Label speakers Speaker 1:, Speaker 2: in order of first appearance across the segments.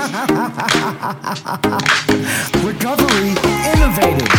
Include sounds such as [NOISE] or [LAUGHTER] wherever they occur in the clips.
Speaker 1: [LAUGHS] Recovery innovated.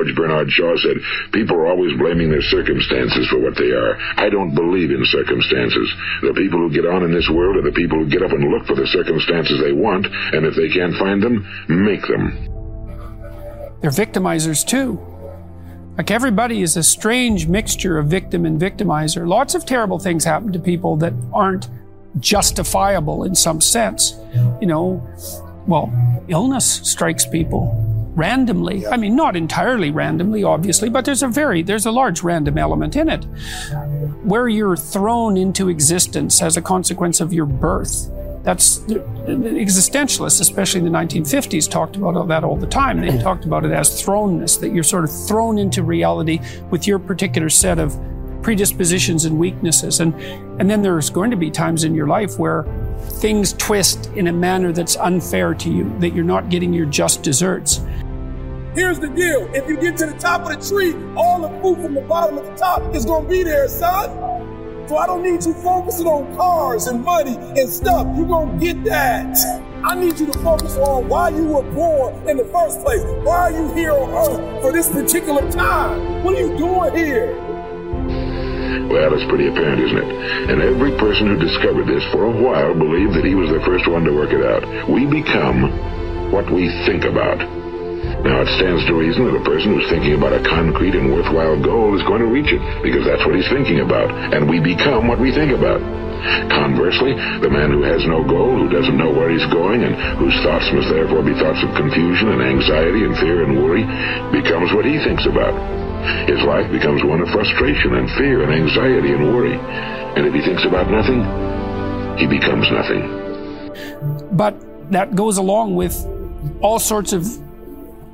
Speaker 2: George Bernard Shaw said, People are always blaming their circumstances for what they are. I don't believe in circumstances. The people who get on in this world are the people who get up and look for the circumstances they want, and if they can't find them, make them.
Speaker 3: They're victimizers too. Like everybody is a strange mixture of victim and victimizer. Lots of terrible things happen to people that aren't justifiable in some sense. You know, well, illness strikes people randomly. I mean, not entirely randomly, obviously, but there's a very, there's a large random element in it. Where you're thrown into existence as a consequence of your birth. That's existentialists, especially in the 1950s, talked about that all the time. They talked about it as thrownness, that you're sort of thrown into reality with your particular set of predispositions and weaknesses. And, and then there's going to be times in your life where things twist in a manner that's unfair to you, that you're not getting your just deserts.
Speaker 4: Here's the deal. If you get to the top of the tree, all the fruit from the bottom of the top is going to be there, son. So I don't need you focusing on cars and money and stuff. You're going to get that. I need you to focus on why you were born in the first place. Why are you here on earth for this particular time? What are you doing here?
Speaker 2: Well, it's pretty apparent, isn't it? And every person who discovered this for a while believed that he was the first one to work it out. We become what we think about. Now, it stands to reason that a person who's thinking about a concrete and worthwhile goal is going to reach it, because that's what he's thinking about. And we become what we think about. Conversely, the man who has no goal, who doesn't know where he's going, and whose thoughts must therefore be thoughts of confusion and anxiety and fear and worry, becomes what he thinks about. His life becomes one of frustration and fear and anxiety and worry. And if he thinks about nothing, he becomes nothing.
Speaker 3: But that goes along with all sorts of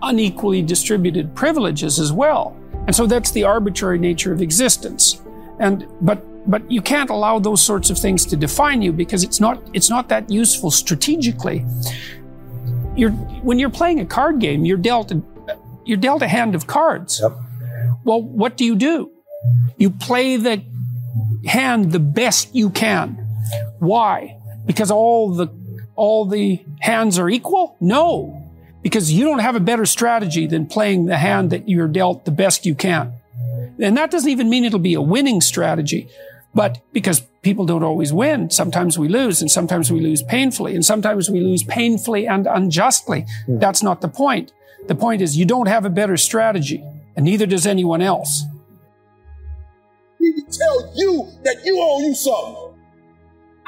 Speaker 3: unequally distributed privileges as well. And so that's the arbitrary nature of existence. And but but you can't allow those sorts of things to define you because it's not it's not that useful strategically. You're when you're playing a card game, you're dealt a, you're dealt a hand of cards.
Speaker 5: Yep.
Speaker 3: Well, what do you do? You play the hand the best you can. Why? Because all the all the hands are equal? No because you don't have a better strategy than playing the hand that you're dealt the best you can. And that doesn't even mean it'll be a winning strategy, but because people don't always win, sometimes we lose and sometimes we lose painfully and sometimes we lose painfully and unjustly. Mm. That's not the point. The point is you don't have a better strategy and neither does anyone else.
Speaker 4: He can tell you that you owe you something.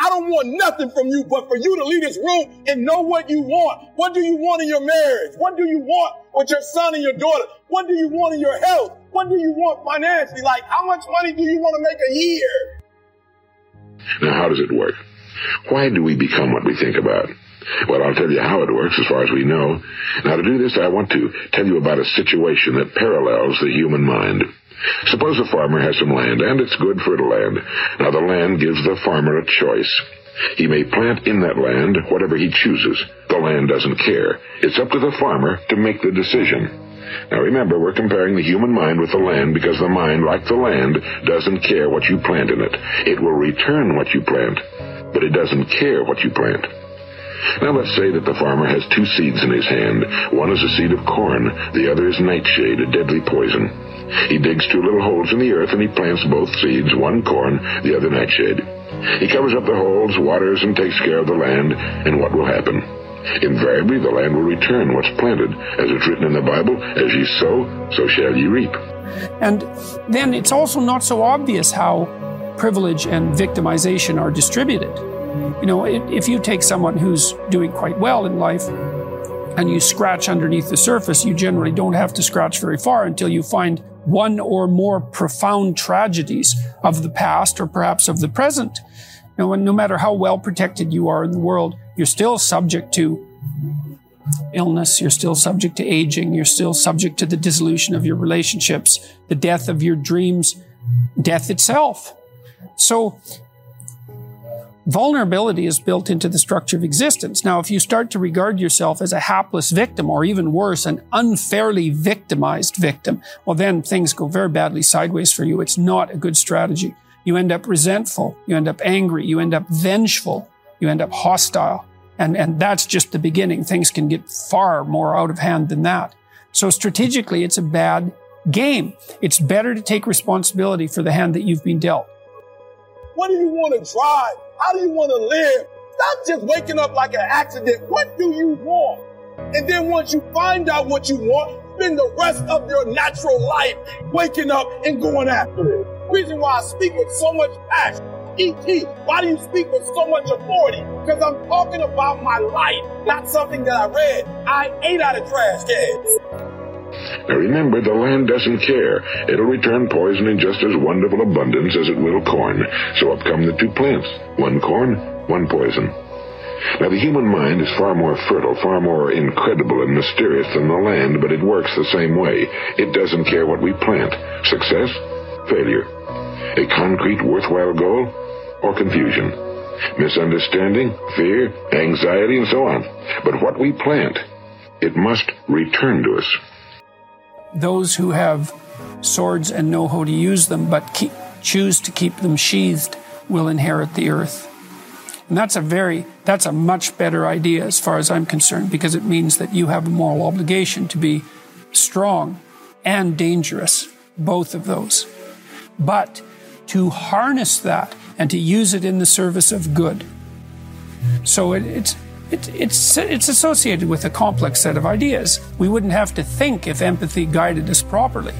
Speaker 4: I don't want nothing from you but for you to leave this room and know what you want. What do you want in your marriage? What do you want with your son and your daughter? What do you want in your health? What do you want financially? Like, how much money do you want to make a year?
Speaker 2: Now, how does it work? Why do we become what we think about? Well, I'll tell you how it works as far as we know. Now, to do this, I want to tell you about a situation that parallels the human mind. Suppose a farmer has some land, and it's good fertile land. Now the land gives the farmer a choice. He may plant in that land whatever he chooses. The land doesn't care. It's up to the farmer to make the decision. Now remember, we're comparing the human mind with the land because the mind, like the land, doesn't care what you plant in it. It will return what you plant, but it doesn't care what you plant. Now let's say that the farmer has two seeds in his hand. One is a seed of corn, the other is nightshade, a deadly poison. He digs two little holes in the earth and he plants both seeds, one corn, the other nightshade. He covers up the holes, waters, and takes care of the land, and what will happen? Invariably, the land will return what's planted, as it's written in the Bible, as ye sow, so shall ye reap.
Speaker 3: And then it's also not so obvious how privilege and victimization are distributed. You know, if you take someone who's doing quite well in life and you scratch underneath the surface, you generally don't have to scratch very far until you find one or more profound tragedies of the past or perhaps of the present. You know, and no matter how well protected you are in the world, you're still subject to illness, you're still subject to aging, you're still subject to the dissolution of your relationships, the death of your dreams, death itself. So vulnerability is built into the structure of existence. Now, if you start to regard yourself as a hapless victim, or even worse, an unfairly victimized victim, well, then things go very badly sideways for you. It's not a good strategy. You end up resentful. You end up angry. You end up vengeful. You end up hostile. And, and that's just the beginning. Things can get far more out of hand than that. So strategically, it's a bad game. It's better to take responsibility for the hand that you've been dealt.
Speaker 4: What do you want to drive? How do you want to live? Stop just waking up like an accident. What do you want? And then once you find out what you want, spend the rest of your natural life waking up and going after it. Reason why I speak with so much passion. E.T., why do you speak with so much authority? Because I'm talking about my life, not something that I read. I ate out of trash cans.
Speaker 2: Now remember, the land doesn't care. It'll return poison in just as wonderful abundance as it will corn. So up come the two plants. One corn, one poison. Now the human mind is far more fertile, far more incredible and mysterious than the land, but it works the same way. It doesn't care what we plant. Success, failure. A concrete, worthwhile goal, or confusion. Misunderstanding, fear, anxiety, and so on. But what we plant, it must return to us
Speaker 3: those who have swords and know how to use them, but keep, choose to keep them sheathed, will inherit the earth. And that's a very, that's a much better idea as far as I'm concerned, because it means that you have a moral obligation to be strong and dangerous, both of those. But to harness that and to use it in the service of good. So it, it's, it, it's, it's associated with a complex set of ideas. We wouldn't have to think if empathy guided us properly.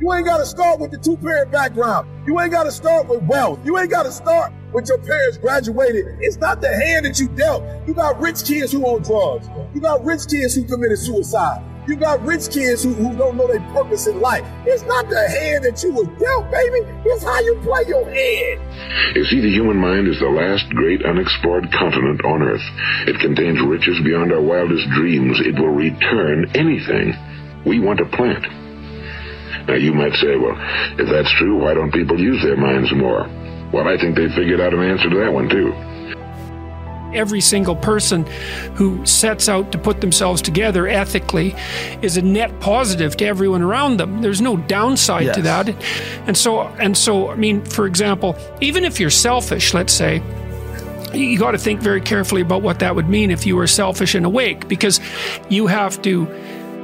Speaker 4: You ain't got to start with the two parent background. You ain't got to start with wealth. You ain't got to start with your parents graduated. It's not the hand that you dealt. You got rich kids who own drugs. You got rich kids who committed suicide. You got rich kids who, who don't know their purpose in life. It's not the hand that you was dealt, baby. It's how you play your hand.
Speaker 2: You see, the human mind is the last great unexplored continent on Earth. It contains riches beyond our wildest dreams. It will return anything we want to plant. Now, you might say, well, if that's true, why don't people use their minds more? Well, I think they figured out an answer to that one, too
Speaker 3: every single person who sets out to put themselves together ethically is a net positive to everyone around them. There's no downside yes. to that. And so and so I mean, for example, even if you're selfish, let's say, you got to think very carefully about what that would mean if you were selfish and awake because you have to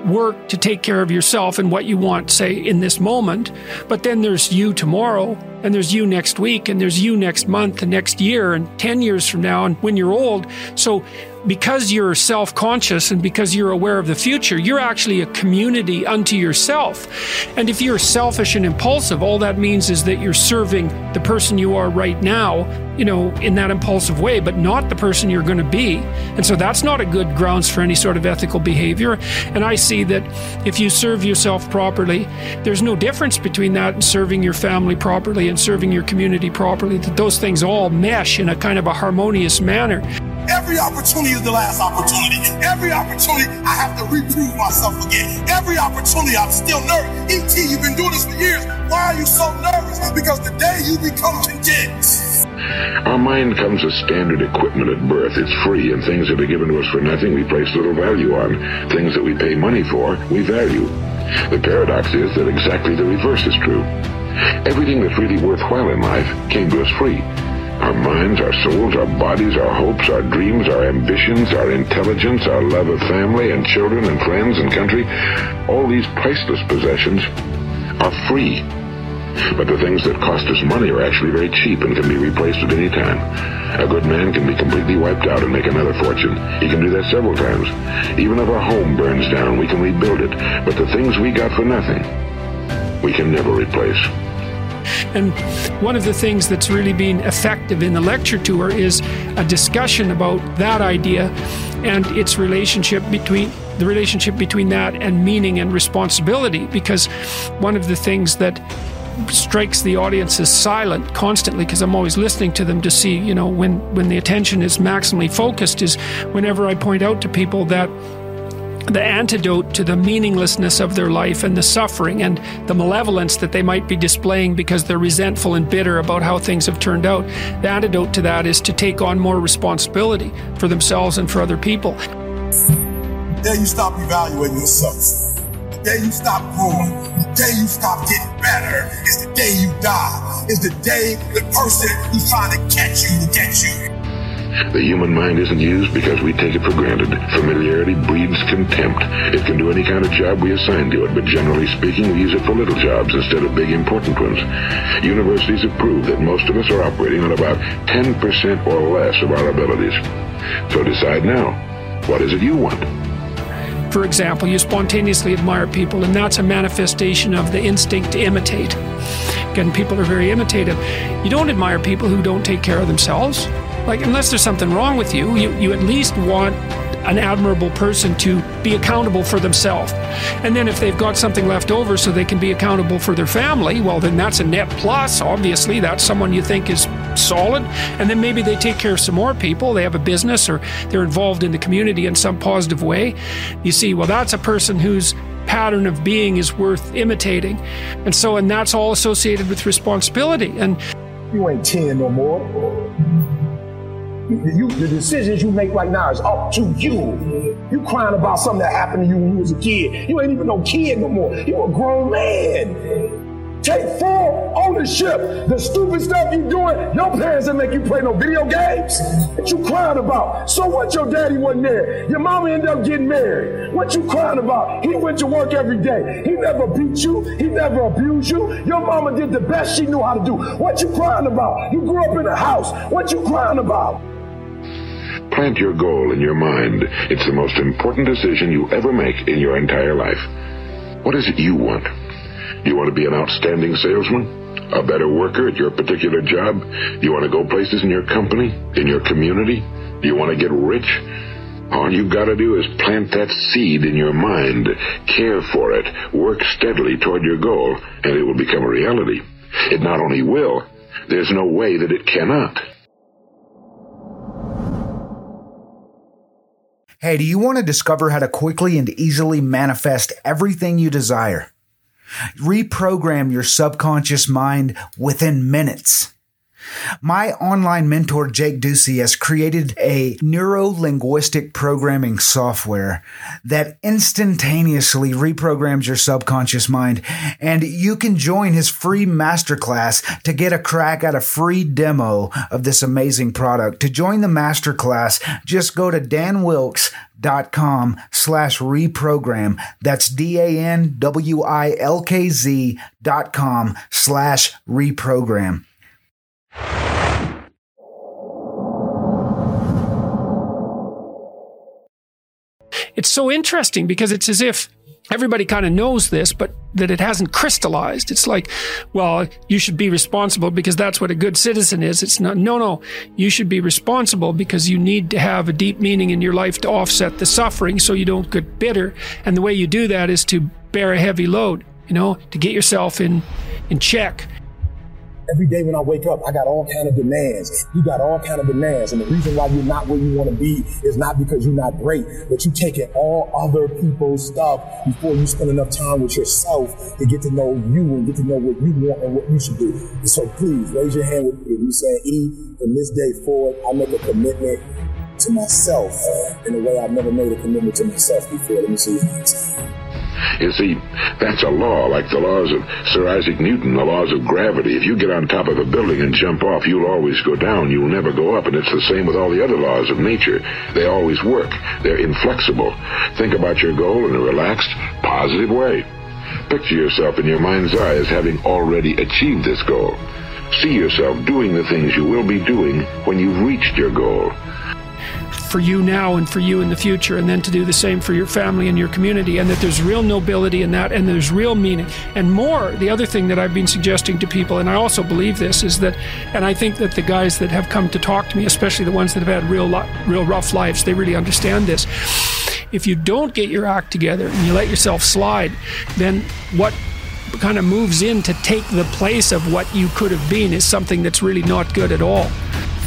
Speaker 3: work to take care of yourself and what you want, say, in this moment. But then there's you tomorrow, and there's you next week, and there's you next month, and next year, and 10 years from now, and when you're old. So because you're self conscious and because you're aware of the future, you're actually a community unto yourself. And if you're selfish and impulsive, all that means is that you're serving the person you are right now, you know, in that impulsive way, but not the person you're going to be. And so that's not a good grounds for any sort of ethical behavior. And I see that if you serve yourself properly, there's no difference between that and serving your family properly and serving your community properly, that those things all mesh in a kind of a harmonious manner.
Speaker 4: Every opportunity is the last opportunity. Every opportunity, I have to reprove myself again. Every opportunity, I'm still nervous. E.T., you've been doing this for years. Why are you so nervous? Because today you become content.
Speaker 2: Our mind comes with standard equipment at birth. It's free, and things that are given to us for nothing we place little value on. Things that we pay money for, we value. The paradox is that exactly the reverse is true. Everything that's really worthwhile in life came to us free. Our minds, our souls, our bodies, our hopes, our dreams, our ambitions, our intelligence, our love of family and children and friends and country, all these priceless possessions are free. But the things that cost us money are actually very cheap and can be replaced at any time. A good man can be completely wiped out and make another fortune. He can do that several times. Even if our home burns down, we can rebuild it. But the things we got for nothing, we can never replace.
Speaker 3: And one of the things that's really been effective in the lecture tour is a discussion about that idea and its relationship between the relationship between that and meaning and responsibility. Because one of the things that strikes the audience as silent constantly because I'm always listening to them to see, you know, when, when the attention is maximally focused is whenever I point out to people that the antidote to the meaninglessness of their life and the suffering and the malevolence that they might be displaying because they're resentful and bitter about how things have turned out. The antidote to that is to take on more responsibility for themselves and for other people.
Speaker 4: The day you stop evaluating yourself, the day you stop growing, the day you stop getting better is the day you die. Is the day the person who's trying to catch you will get you.
Speaker 2: The human mind isn't used because we take it for granted. Familiarity breeds contempt. It can do any kind of job we assign to it, but generally speaking, we use it for little jobs instead of big important ones. Universities have proved that most of us are operating on about 10% or less of our abilities. So decide now. What is it you want?
Speaker 3: For example, you spontaneously admire people, and that's a manifestation of the instinct to imitate. Again, people are very imitative. You don't admire people who don't take care of themselves. Like, unless there's something wrong with you, you, you at least want an admirable person to be accountable for themselves. And then if they've got something left over so they can be accountable for their family, well, then that's a net plus. Obviously, that's someone you think is solid. And then maybe they take care of some more people. They have a business or they're involved in the community in some positive way. You see, well, that's a person whose pattern of being is worth imitating. And so, and that's all associated with responsibility. And
Speaker 4: you ain't 10 no more. You, the decisions you make right now is up to you. You crying about something that happened to you when you was a kid. You ain't even no kid no more. You a grown man. Take full ownership. The stupid stuff you doing, your parents didn't make you play no video games. What you crying about? So what your daddy wasn't there? Your mama ended up getting married. What you crying about? He went to work every day. He never beat you. He never abused you. Your mama did the best she knew how to do. What you crying about? You grew up in a house. What you crying about?
Speaker 2: Plant your goal in your mind. It's the most important decision you ever make in your entire life. What is it you want? You want to be an outstanding salesman? A better worker at your particular job? You want to go places in your company? In your community? You want to get rich? All you've got to do is plant that seed in your mind, care for it, work steadily toward your goal, and it will become a reality. It not only will, there's no way that it cannot.
Speaker 1: Hey, do you want to discover how to quickly and easily manifest everything you desire? Reprogram your subconscious mind within minutes. My online mentor, Jake Ducey, has created a neuro linguistic programming software that instantaneously reprograms your subconscious mind. And you can join his free masterclass to get a crack at a free demo of this amazing product. To join the masterclass, just go to danwilkz.com com slash reprogram. That's D-A-N-W-I-L-K-Z dot com slash reprogram.
Speaker 3: It's so interesting because it's as if everybody kind of knows this, but that it hasn't crystallized. It's like, well, you should be responsible because that's what a good citizen is. It's not, no, no, you should be responsible because you need to have a deep meaning in your life to offset the suffering so you don't get bitter. And the way you do that is to bear a heavy load, you know, to get yourself in, in check.
Speaker 4: Every day when I wake up, I got all kind of demands. You got all kind of demands. And the reason why you're not where you want to be is not because you're not great, but you taking all other people's stuff before you spend enough time with yourself to get to know you and get to know what you want and what you should do. And so please raise your hand me. You say, E, from this day forward, I make a commitment to myself in a way I've never made a commitment to myself before. Let me see your hands.
Speaker 2: You see, that's a law, like the laws of Sir Isaac Newton, the laws of gravity. If you get on top of a building and jump off, you'll always go down. You'll never go up. And it's the same with all the other laws of nature. They always work. They're inflexible. Think about your goal in a relaxed, positive way. Picture yourself in your mind's eye as having already achieved this goal. See yourself doing the things you will be doing when you've reached your goal
Speaker 3: for you now and for you in the future, and then to do the same for your family and your community, and that there's real nobility in that, and there's real meaning. And more, the other thing that I've been suggesting to people, and I also believe this, is that, and I think that the guys that have come to talk to me, especially the ones that have had real, real rough lives, they really understand this. If you don't get your act together and you let yourself slide, then what kind of moves in to take the place of what you could have been is something that's really not good at all.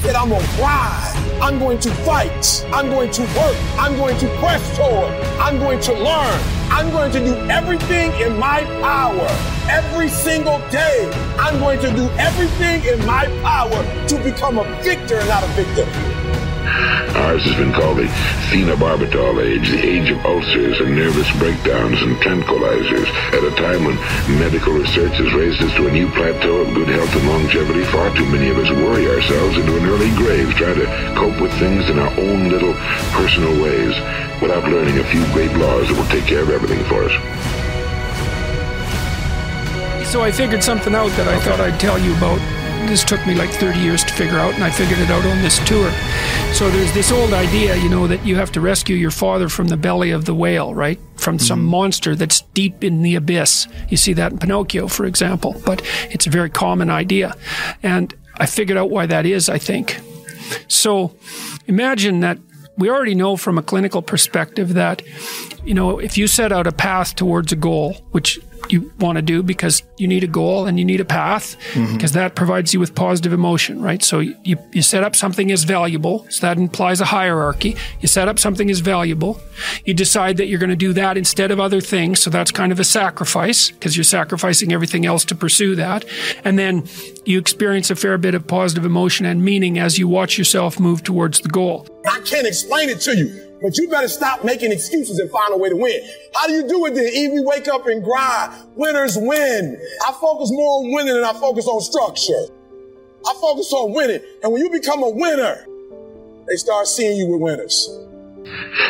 Speaker 4: That I'm gonna ride. I'm going to fight. I'm going to work. I'm going to press toward. I'm going to learn. I'm going to do everything in my power every single day. I'm going to do everything in my power to become a victor and not a victim.
Speaker 2: Ours has been called the phenobarbital age, the age of ulcers and nervous breakdowns and tranquilizers, at a time when medical research has raised us to a new plateau of good health and longevity. Far too many of us worry ourselves into an early grave trying to cope with things in our own little personal ways without learning a few great laws that will take care of everything for us.
Speaker 3: So I figured something out that I thought I'd tell you about this took me like 30 years to figure out, and I figured it out on this tour. So there's this old idea, you know, that you have to rescue your father from the belly of the whale, right? From some mm-hmm. monster that's deep in the abyss. You see that in Pinocchio, for example, but it's a very common idea. And I figured out why that is, I think. So imagine that we already know from a clinical perspective that, you know, if you set out a path towards a goal, which you want to do because you need a goal and you need a path mm-hmm. because that provides you with positive emotion, right? So you, you set up something as valuable. So that implies a hierarchy. You set up something as valuable. You decide that you're going to do that instead of other things. So that's kind of a sacrifice because you're sacrificing everything else to pursue that. And then you experience a fair bit of positive emotion and meaning as you watch yourself move towards the goal.
Speaker 4: I can't explain it to you. But you better stop making excuses and find a way to win. How do you do it then? Eve, we wake up and grind. Winners win. I focus more on winning than I focus on structure. I focus on winning. And when you become a winner, they start seeing you with winners.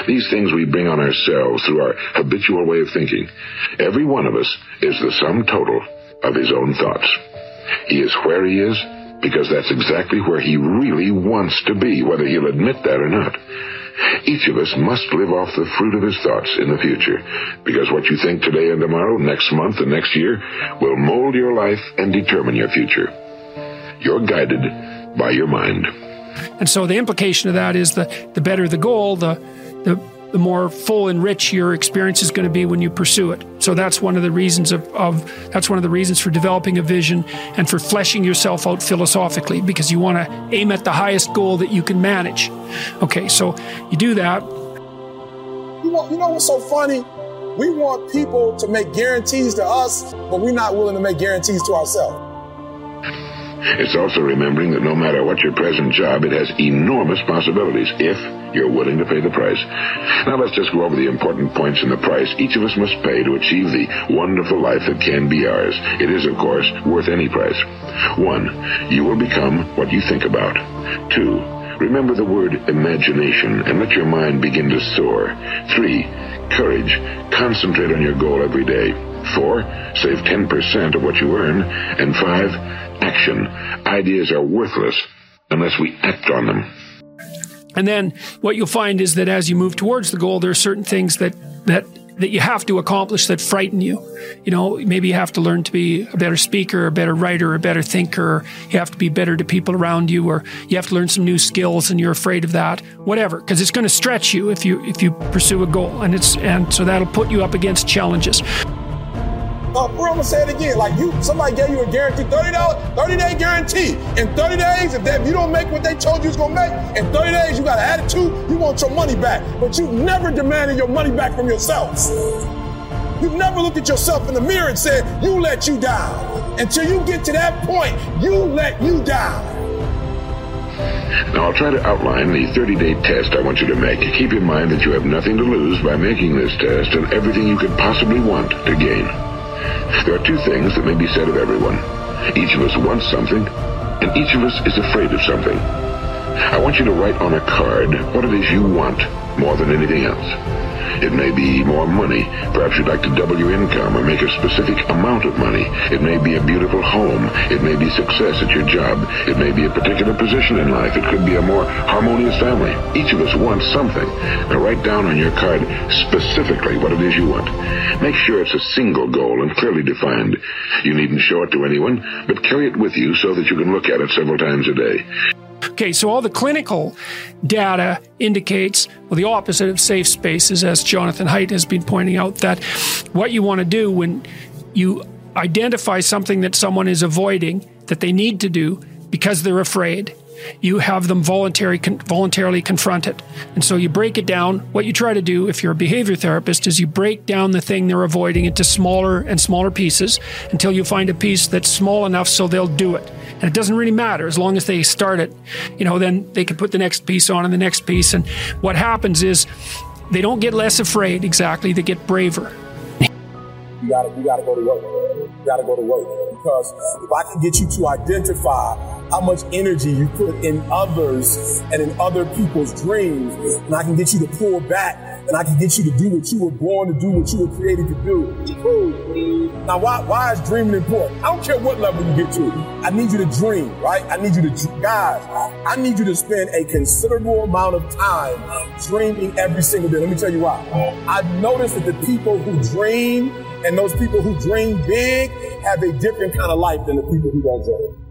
Speaker 2: These things we bring on ourselves through our habitual way of thinking. Every one of us is the sum total of his own thoughts. He is where he is because that's exactly where he really wants to be, whether he'll admit that or not. Each of us must live off the fruit of his thoughts in the future, because what you think today and tomorrow, next month and next year, will mold your life and determine your future. You're guided by your mind.
Speaker 3: And so the implication of that is the, the better the goal, the, the the more full and rich your experience is going to be when you pursue it. So that's one of the reasons of, of, that's one of the reasons for developing a vision and for fleshing yourself out philosophically because you want to aim at the highest goal that you can manage. Okay, so you do that.
Speaker 4: You know, you know what's so funny? We want people to make guarantees to us, but we're not willing to make guarantees to ourselves.
Speaker 2: It's also remembering that no matter what your present job, it has enormous possibilities if you're willing to pay the price. Now let's just go over the important points in the price each of us must pay to achieve the wonderful life that can be ours. It is, of course, worth any price. One, you will become what you think about. Two, remember the word imagination and let your mind begin to soar. Three, courage. Concentrate on your goal every day. Four, save 10% of what you earn. And five, action. Ideas are worthless unless we act on them.
Speaker 3: And then what you'll find is that as you move towards the goal, there are certain things that, that, that you have to accomplish that frighten you. You know, maybe you have to learn to be a better speaker, a better writer, a better thinker. You have to be better to people around you, or you have to learn some new skills and you're afraid of that. Whatever, because it's going to stretch you if you if you pursue a goal, and it's and so that'll put you up against challenges.
Speaker 4: Uh, bro, I'm gonna say it again. Like you, somebody gave you a guarantee, thirty dollars, thirty day guarantee. In thirty days, if, they, if you don't make what they told you was gonna make, in thirty days you got an attitude, you want your money back. But you never demanded your money back from yourself. You never looked at yourself in the mirror and said, "You let you down." Until you get to that point, you let you down.
Speaker 2: Now, I'll try to outline the 30 day test I want you to make. Keep in mind that you have nothing to lose by making this test and everything you could possibly want to gain. There are two things that may be said of everyone. Each of us wants something, and each of us is afraid of something. I want you to write on a card what it is you want more than anything else. It may be more money. Perhaps you'd like to double your income or make a specific amount of money. It may be a beautiful home. It may be success at your job. It may be a particular position in life. It could be a more harmonious family. Each of us wants something. Now write down on your card specifically what it is you want. Make sure it's a single goal and clearly defined. You needn't show it to anyone, but carry it with you so that you can look at it several times a day.
Speaker 3: Okay, so all the clinical data indicates, well, the opposite of safe spaces, as Jonathan Haidt has been pointing out, that what you want to do when you identify something that someone is avoiding that they need to do because they're afraid. You have them voluntary, con- voluntarily confront it. And so you break it down. What you try to do, if you're a behavior therapist, is you break down the thing they're avoiding into smaller and smaller pieces until you find a piece that's small enough so they'll do it. And it doesn't really matter as long as they start it, you know, then they can put the next piece on and the next piece. And what happens is they don't get less afraid exactly, they get braver.
Speaker 4: You gotta, you gotta go to work. You gotta go to work. Because if I can get you to identify how much energy you put in others and in other people's dreams, and I can get you to pull back, and I can get you to do what you were born to do, what you were created to do. Now, why, why is dreaming important? I don't care what level you get to. I need you to dream, right? I need you to, guys, I need you to spend a considerable amount of time dreaming every single day. Let me tell you why. I've noticed that the people who dream and those people who dream big have a different kind of life than the people who don't dream.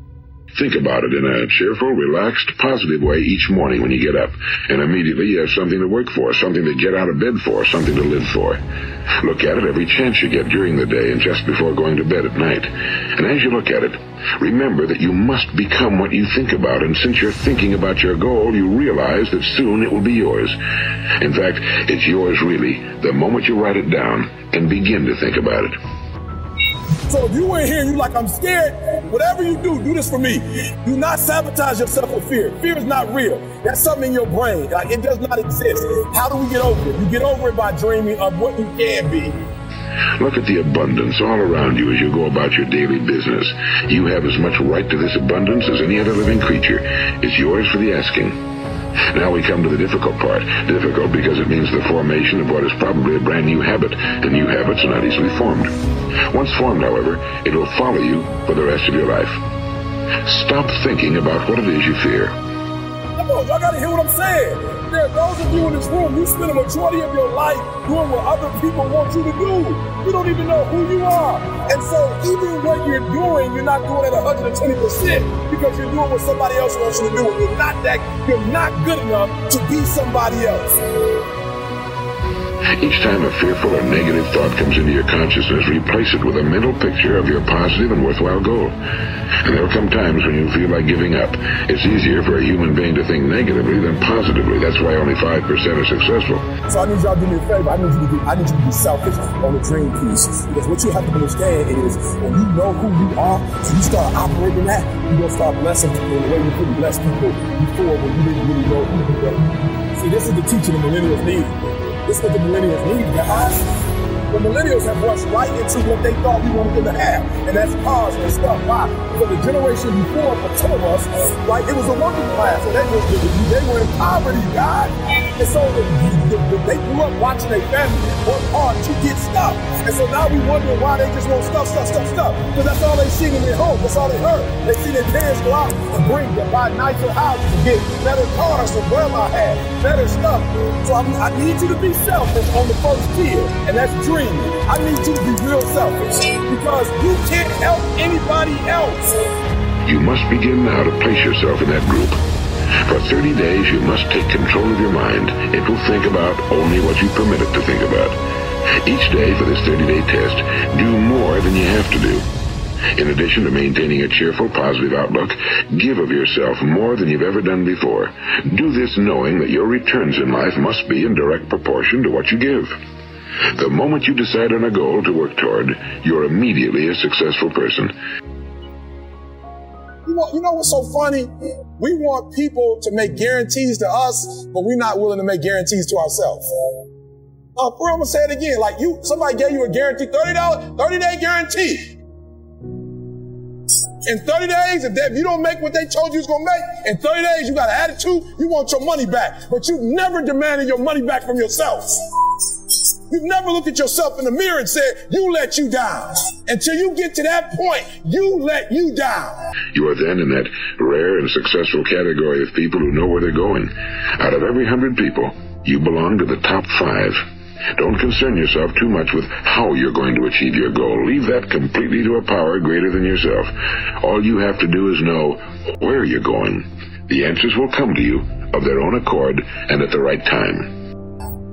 Speaker 2: Think about it in a cheerful, relaxed, positive way each morning when you get up. And immediately you have something to work for, something to get out of bed for, something to live for. Look at it every chance you get during the day and just before going to bed at night. And as you look at it, remember that you must become what you think about. And since you're thinking about your goal, you realize that soon it will be yours. In fact, it's yours really the moment you write it down and begin to think about it.
Speaker 4: So if you in here and you like, I'm scared, whatever you do, do this for me. Do not sabotage yourself with fear. Fear is not real. That's something in your brain. Like it does not exist. How do we get over it? You get over it by dreaming of what you can be.
Speaker 2: Look at the abundance all around you as you go about your daily business. You have as much right to this abundance as any other living creature. It's yours for the asking. Now we come to the difficult part. Difficult because it means the formation of what is probably a brand new habit, and new habits are not easily formed. Once formed, however, it will follow you for the rest of your life. Stop thinking about what it is you fear.
Speaker 4: Come on, y'all gotta hear what I'm saying. There are those of you in this room, you spend a majority of your life doing what other people want you to do. You don't even know who you are. And so even what you're doing, you're not doing it 120% because you're doing what somebody else wants you to do. You're not that, you're not good enough to be somebody else.
Speaker 2: Each time a fearful or negative thought comes into your consciousness, replace it with a mental picture of your positive and worthwhile goal. And there'll come times when you feel like giving up. It's easier for a human being to think negatively than positively. That's why only 5% are successful.
Speaker 4: So I need y'all to do me a favor. I need you to be, I need you to be selfish on the dream piece. Because what you have to understand is when you know who you are, so you start operating that, you're gonna start blessing people the way you couldn't bless people before when you didn't really know who you were. See, this is the teaching the millennials need. This is what the millennials need, guys. The millennials have rushed right into what they thought we wanted them to have, and that's cars and stuff. Why? For the generation before, for some of us, right, it was a working class, so they were, they were in poverty, God. And so the, the, the, they grew up watching their family work hard to get stuff. And so now we wonder why they just want stuff, stuff, stuff, stuff. Because that's all they seen in their home. That's all they heard. They see their parents go out and bring, to buy nicer houses, to get better cars than grandma had, better stuff. So I, I need you to be selfish on the first tier, and that's dream. I need you to be real selfish because you can't help anybody else.
Speaker 2: You must begin now to place yourself in that group. For 30 days, you must take control of your mind. It will think about only what you permit it to think about. Each day for this 30-day test, do more than you have to do. In addition to maintaining a cheerful, positive outlook, give of yourself more than you've ever done before. Do this knowing that your returns in life must be in direct proportion to what you give. The moment you decide on a goal to work toward, you're immediately a successful person.
Speaker 4: You, want, you know what's so funny? We want people to make guarantees to us, but we're not willing to make guarantees to ourselves. Uh, I'm gonna say it again. Like you, somebody gave you a guarantee, thirty dollars, thirty day guarantee. In 30 days, if, they, if you don't make what they told you was gonna make, in 30 days you got an attitude, you want your money back. But you never demanded your money back from yourself. You've never looked at yourself in the mirror and said, you let you down. Until you get to that point, you let you down.
Speaker 2: You are then in that rare and successful category of people who know where they're going. Out of every hundred people, you belong to the top five. Don't concern yourself too much with how you're going to achieve your goal. Leave that completely to a power greater than yourself. All you have to do is know where you're going. The answers will come to you of their own accord and at the right time.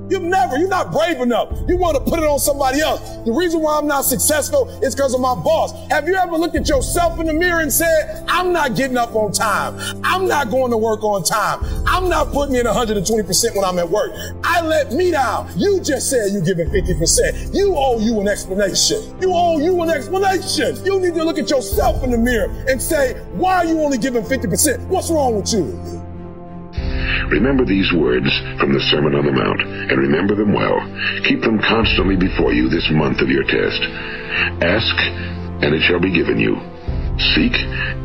Speaker 4: You've never, you're not brave enough. You want to put it on somebody else. The reason why I'm not successful is because of my boss. Have you ever looked at yourself in the mirror and said, I'm not getting up on time. I'm not going to work on time. I'm not putting in 120% when I'm at work. I let me down. You just said you're giving 50%. You owe you an explanation. You owe you an explanation. You need to look at yourself in the mirror and say, why are you only giving 50%? What's wrong with you?
Speaker 2: Remember these words from the Sermon on the Mount, and remember them well. Keep them constantly before you this month of your test. Ask, and it shall be given you. Seek,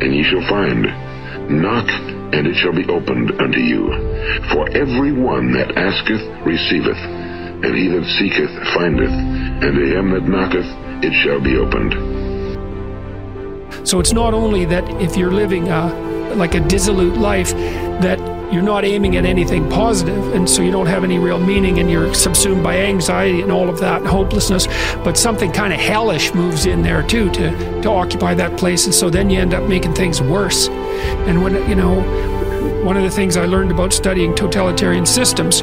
Speaker 2: and ye shall find. Knock, and it shall be opened unto you. For every one that asketh receiveth, and he that seeketh findeth, and to him that knocketh it shall be opened.
Speaker 3: So it's not only that if you're living a, like a dissolute life, that you're not aiming at anything positive, and so you don't have any real meaning, and you're subsumed by anxiety and all of that and hopelessness. But something kind of hellish moves in there too to to occupy that place, and so then you end up making things worse. And when you know, one of the things I learned about studying totalitarian systems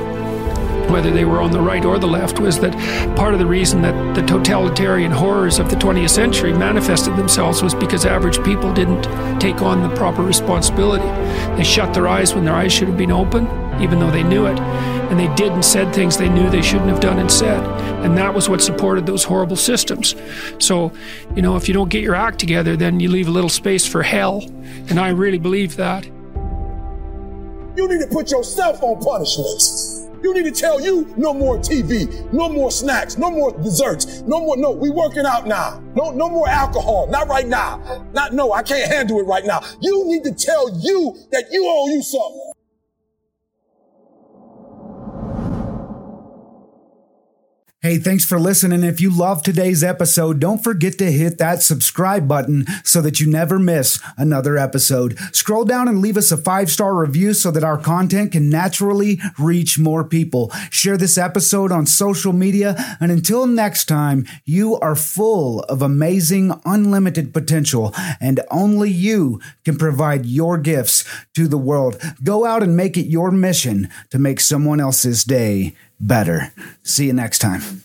Speaker 3: whether they were on the right or the left, was that part of the reason that the totalitarian horrors of the 20th century manifested themselves was because average people didn't take on the proper responsibility. They shut their eyes when their eyes should have been open, even though they knew it. And they did and said things they knew they shouldn't have done and said. And that was what supported those horrible systems. So, you know, if you don't get your act together, then you leave a little space for hell. And I really believe that.
Speaker 4: You need to put yourself on punishment. You need to tell you no more TV, no more snacks, no more desserts, no more, no, we working out now. No, no more alcohol. Not right now. Not, no, I can't handle it right now. You need to tell you that you owe you something.
Speaker 1: Hey, thanks for listening. If you love today's episode, don't forget to hit that subscribe button so that you never miss another episode. Scroll down and leave us a five star review so that our content can naturally reach more people. Share this episode on social media. And until next time, you are full of amazing, unlimited potential, and only you can provide your gifts to the world. Go out and make it your mission to make someone else's day better. See you next time.